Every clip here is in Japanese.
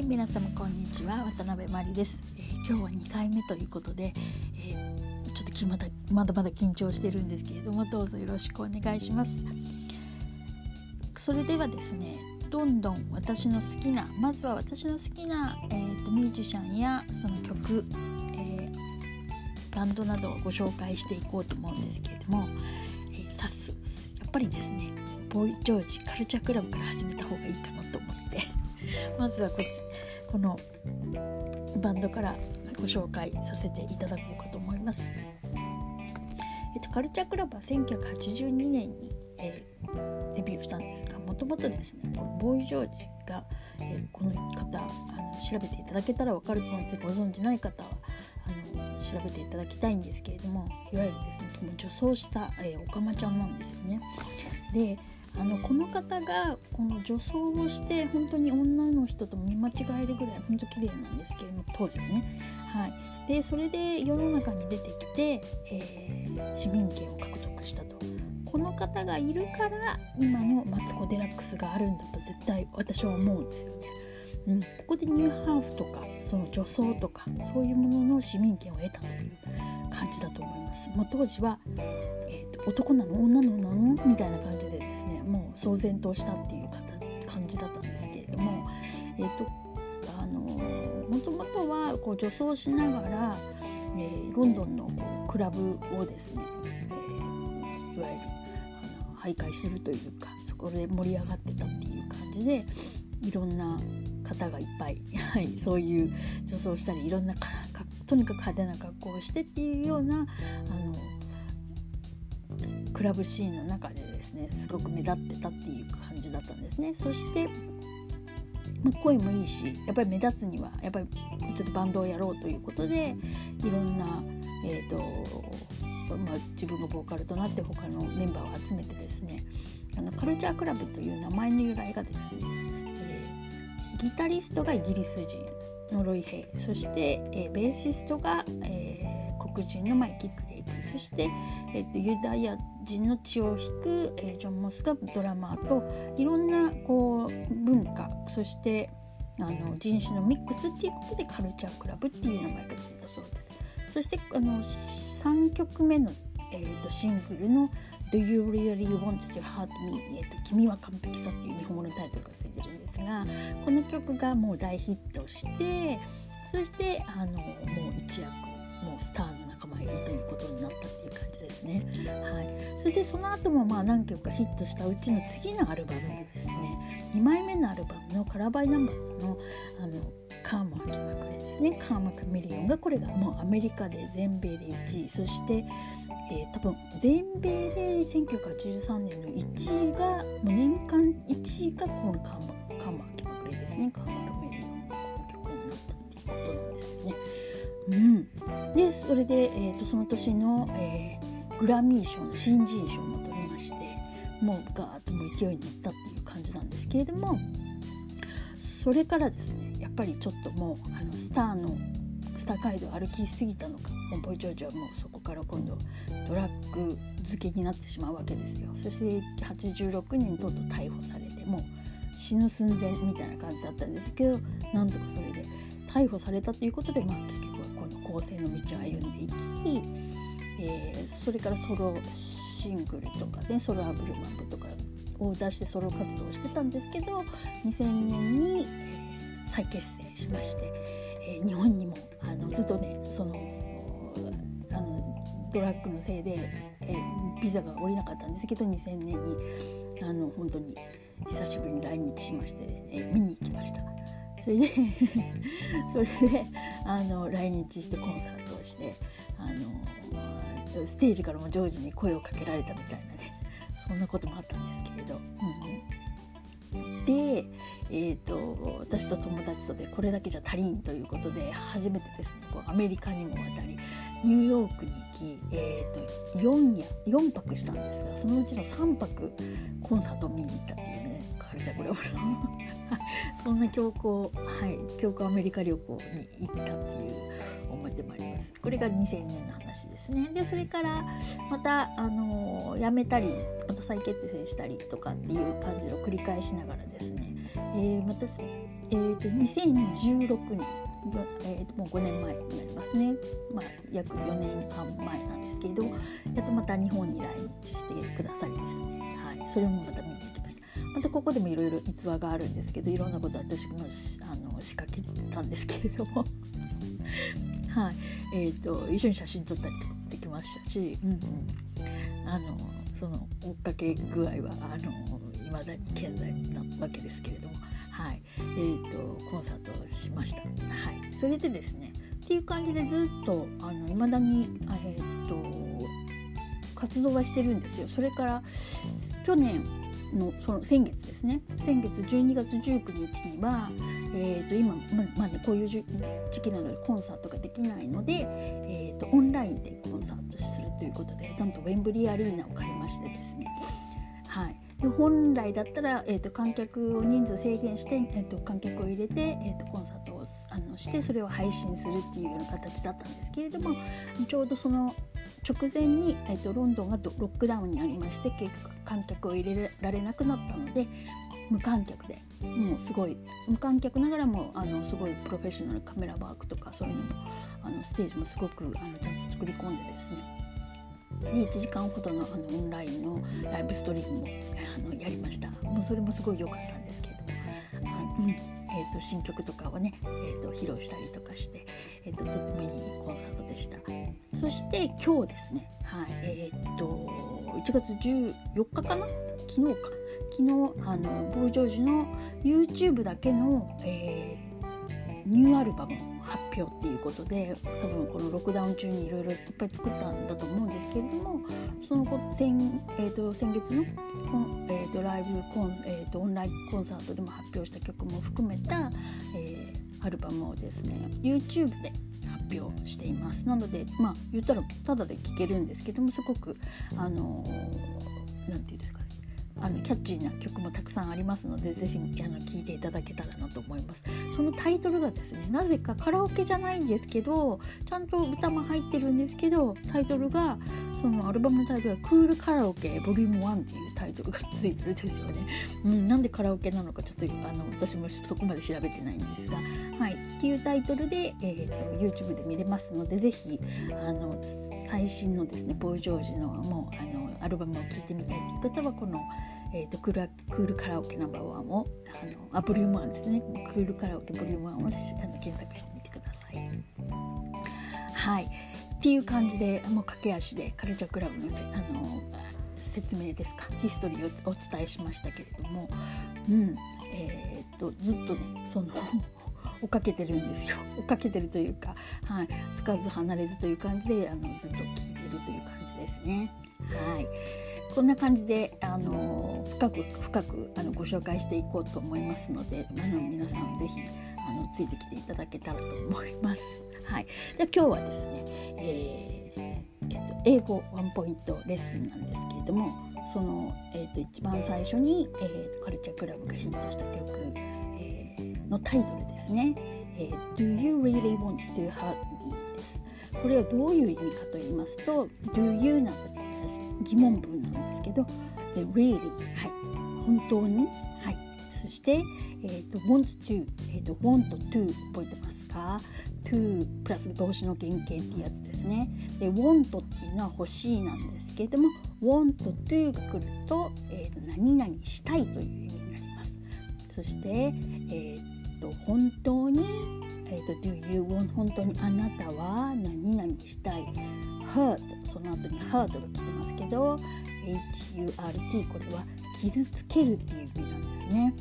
はい皆様こんにちは渡辺真理です、えー、今日は2回目ということで、えー、ちょっとまだまだまだ緊張してるんですけれどもどうぞよろしくお願いします。それではですねどんどん私の好きなまずは私の好きな、えーと、ミュージシャンやその曲、えー、バンドなどをご紹介していこうと思うんですけれども、えー、さすやっぱりですねボーイ・ジョージカルチャークラブから始めた方がいいかなと思って。まずはこっちこのバンドからご紹介させていただこうかと思います。えっと、カルチャークラブは1982年に、えー、デビューしたんですがもともとですねこのボーイ・ジョージが、えー、この方あの調べていただけたら分かると思うんですご存じない方はあの調べていただきたいんですけれどもいわゆるですね女装した、えー、オカマちゃんなんですよね。であのこの方がこの女装をして本当に女の人とも見間違えるぐらい本当綺麗なんですけれども当時はね。はい、でそれで世の中に出てきて、えー、市民権を獲得したと。この方がいるから今のマツコ・デラックスがあるんだと絶対私は思うんですよね。うん、ここでニューハーフとかその女装とかそういうものの市民権を得たという感じだと思います。もう当時は、えーと、男なの女のなのみたいな感騒然としたっていう感じだったんですけれども、えーと、あのもともとはこう女装しながら、えー、ロンドンのクラブをですね、えー、いわゆるあの徘徊するというかそこで盛り上がってたっていう感じでいろんな方がいっぱい、はい、そういう女装したりいろんなとにかく派手な格好をしてっていうようなあのクラブシーンの中でですねすごく目立ってたっていう感じだったんですね。そしてまあ、声もいいしやっぱり目立つにはやっぱりちょっとバンドをやろうということでいろんな、えーとまあ、自分がボーカルとなって他のメンバーを集めてですねあのカルチャークラブという名前の由来がですね、えー、ギタリストがイギリス人のロイ・ヘイそして、えー、ベーシストが、えー、黒人のマイキー・クレイグそして、えーと、ユダヤ人の血を引く、えー、ジョン・モスがドラマーといろんなこう文化そしてあの人種のミックスっていうことでカルチャークラブっていう名前がついたそうですそしてあの3曲目の、えーとシングルの「Do You Really Want to Hurt Me?、えーと、君は完璧さっていう日本語のタイトルがついてるんですがこの曲がもう大ヒットしてそしてあのもう一躍もうスターの仲間入りということになったっていう感じですね。はい、そしてその後もまあ何曲かヒットしたうちの次のアルバムでですね。2枚目のアルバムの「カラバイナンバーズの」あのカーマー気まぐれですね。カーマカミリオンがこれがもうアメリカで全米で1位。そしてえー、多分全米で1983年の1位がもう年間1位がこのカーマカーマーキマグレですね。カーマーメリオンのこの曲になったっていうことなんですよね。うん、でそれで、えーと、その年の、えー、グラミー賞の新人賞も取りましてもうガーッともう勢いに乗ったっていう感じなんですけれどもそれからですねやっぱりちょっともうあのスターのスター街道歩きすぎたのかボイジョージはもうそこから今度ドラッグ漬けになってしまうわけですよ。そして86年とうとう逮捕されてもう死ぬ寸前みたいな感じだったんですけどなんとかそれで逮捕されたということで、まあ、結局構成の道を歩んでいき、えー、それからソロシングルとかねソロアブルマップとかを出してソロ活動をしてたんですけど2000年に、再結成しまして、えー、日本にもあのずっとねそのあのドラッグのせいで、えー、ビザが下りなかったんですけど2000年にあの本当に久しぶりに来日しまして、えー、見に行きました。それで それであの来日してコンサートをしてあのステージからもジョージに声をかけられたみたいなね そんなこともあったんですけれど。うん、で、えーと、私と友達とでこれだけじゃ足りんということで初めてですねこうアメリカにも渡りニューヨークに行き、えーと、4夜4泊したんですがそのうちの3泊コンサートを見に行ったっていうねカルチャーグラブの そんな強行はい強行アメリカ旅行に行ったっていう思い出もあります。これが2000年の話ですね。でそれからまたあの辞めたりまた再結成したりとかっていう感じを繰り返しながらですね。えー、また、えーと、2016年、えーと、もう5年前になりますね、まあ、約4年半前なんですけれどやっとまた日本に来日してくださりですね、はい、それもまた見てきましたまたここでもいろいろ逸話があるんですけどいろんなこと私もあの仕掛けたんですけれども。はい。えーと、一緒に写真撮ったりとかできましたし、うんうん、あのその追っかけ具合はあの未だに健在なわけですけれども、はい。えーと、コンサートをしました。はい、それでですねっていう感じでずっとあの未だに、えーと、活動はしてるんですよ。それから去年のその先月ですね。先月12月19日には、えー、と今、ままあね、こういう時期なのでコンサートができないので、えー、とオンラインでコンサートするということでなんとウェンブリーアリーナを借りましてですね。はい。で本来だったら、えーと、観客を人数制限して、えーと、観客を入れて、えーと、コンサートをあのしてそれを配信するっていうような形だったんですけれどもちょうどその直前に、えー、とロンドンがロックダウンにありまして結局観客を入れられなくなったので無観客でもうすごい無観客ながらもあのすごいプロフェッショナルカメラワークとかそういうのもあのステージもすごくあのちゃんと作り込んでですね。で1時間ほどのあのオンラインのライブストリームもあのやりました。もうそれもすごい良かったんですけれども、あのうんえーと、新曲とかをね、えーと、披露したりとかして、えーと、とてもいいコンサートでした。そして今日ですね。はいえっ、ー、と1月14日かな？昨日か。昨日あのボージョージの YouTube だけの、えー、ニューアルバムを発表っていうことで多分このロックダウン中にいろいろいっぱい作ったんだと思うんですけれどもその先,、えーと、先月の、えーと、ライブコン、えーと、オンラインコンサートでも発表した曲も含めた、えー、アルバムをですね YouTube で発表しています。なのでまあ言ったらただで聴けるんですけどもすごくあの何て言うんですかあのキャッチーな曲もたくさんありますのでぜひあの聴いていただけたらなと思います。そのタイトルがですねなぜかカラオケじゃないんですけどちゃんと歌も入ってるんですけどタイトルがそのアルバムのタイトルは「クールカラオケボリューム1っていうタイトルがついてるんですよね、うん、なんでカラオケなのかちょっとあの私もそこまで調べてないんですが。はいっていうタイトルで、えーと、YouTube で見れますのでぜひあの最新のですねボーイ・ジョージのもうあのアルバムを聴いてみたいという方はこのえーと、クールカラオケナンバーワンをあのあボリューム1ですね。クールカラオケボリューム1をあの検索してみてください。はい。っていう感じでもう駆け足でカルチャークラブのあの説明ですかヒストリーをお伝えしましたけれども、うん。えーと、ずっとねその 追っかけてるんですよ。追っかけてるというか、はい、つかず離れずという感じであのずっと聞いてるという感じですね。はいこんな感じであの深く深くあのご紹介していこうと思いますのであの皆さんぜひあのついてきていただけたらと思います。はい、で今日はですね、えー、えっと、英語ワンポイントレッスンなんですけれどもその、えっと、一番最初に、えー、カルチャークラブがヒットした曲、えー、のタイトルですね。えー、Do you really want to hurt me? です。これはどういう意味かと言いますと Do you なので疑問文なんですけど「really」はい。本当に？はい。そして、えーと、want to、えーと、want to 覚えてますか？to プラス動詞の原型っていうやつですね。で want っていうのは欲しいなんですけれども want to が来ると,、えーと、何々したいという意味になります。そして、えー、と本当に？えーと、Do you want 本当にあなたは何々したい？Hurt その後に hurt が来てますけど hurt これは傷つけるっていう意味なんですね、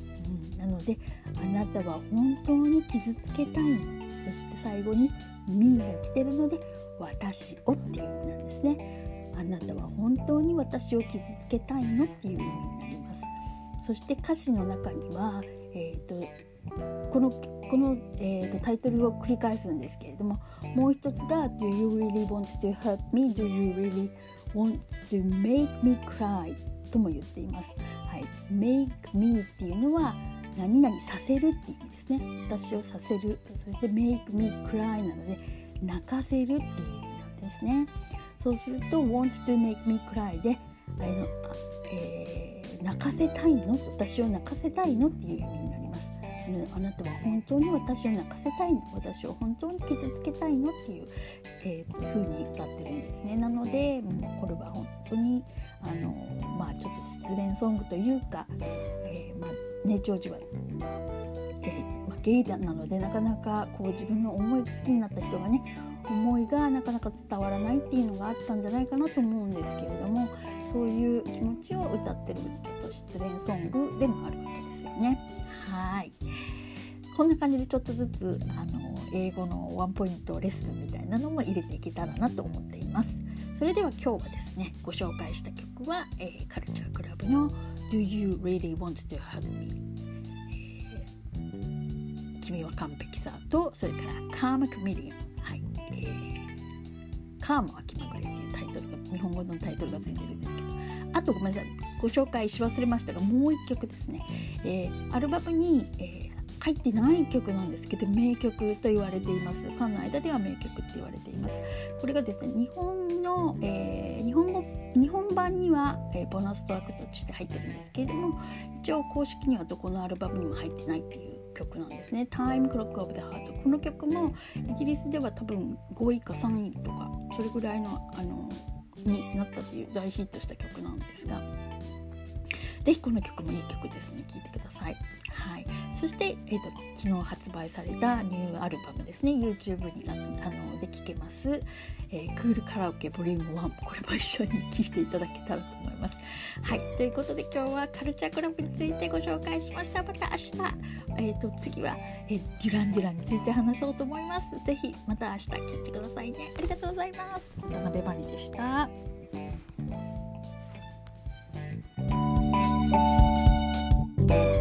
うん、なのであなたは本当に傷つけたいの。そして最後に me が来てるので私をっていう意味なんですね。あなたは本当に私を傷つけたいの？っていう意味になります。そして歌詞の中には、えーとこのこの、えーと、タイトルを繰り返すんですけれどももう一つが「Do you really want to hurt me? Do you really want to make me cry?」とも言っています。はい、make me っていうのは何々させるっていう意味ですね。私をさせるそして make me cry なので泣かせるっていう意味なんですね。そうすると want to make me cry であの、えー、泣かせたいの？私を泣かせたいの？っていう意味になります。あなたは本当に私を泣かせたいの？私を本当に傷つけたいの？っていう、えー、風に歌ってるんですね。なのでもうこれは本当にあのまあちょっと失恋ソングというか、えー、まあねジョージは、えーまあ、ゲイなのでなかなかこう自分の思い好きになった人がね思いがなかなか伝わらないっていうのがあったんじゃないかなと思うんですけれどもそういう気持ちを歌ってるちょっと失恋ソングでもあるわけですよね。こんな感じでちょっとずつあの英語のワンポイントレッスンみたいなのも入れていけたらなと思っています。それでは今日はですねご紹介した曲は、えー、カルチャークラブの Do You Really Want to Hug Me、えー、君は完璧さとそれからカーマクミリアン、はいえー、カーマは気まぐれっていうタイトルが日本語のタイトルがついてるんですけど。あとごめんなさいご紹介し忘れましたがもう一曲ですね、えー、アルバムに、えー入ってない曲なんですけど名曲と言われています。ファンの間では名曲って言われています。これがですね日本の、えー、日本語日本版には、えー、ボーナストラックとして入ってるんですけれども一応公式にはどこのアルバムにも入ってないっていう曲なんですね「Time Clock of the Heart」この曲もイギリスでは多分5位か3位とかそれぐらいのあのになったという大ヒットした曲なんですが。ぜひこの曲もいい曲ですね聴いてください。はい、そして、えーと、昨日発売されたニューアルバムですね YouTube にあので聴けます、えー、クールカラオケボリューム1これも一緒に聴いていただけたらと思います。はいということで今日はカルチャークラブについてご紹介しましたまた明日、えーと、次は、えー、デュランデュランについて話そうと思います。ぜひまた明日聞いてくださいね。ありがとうございます。渡辺真理でした。day.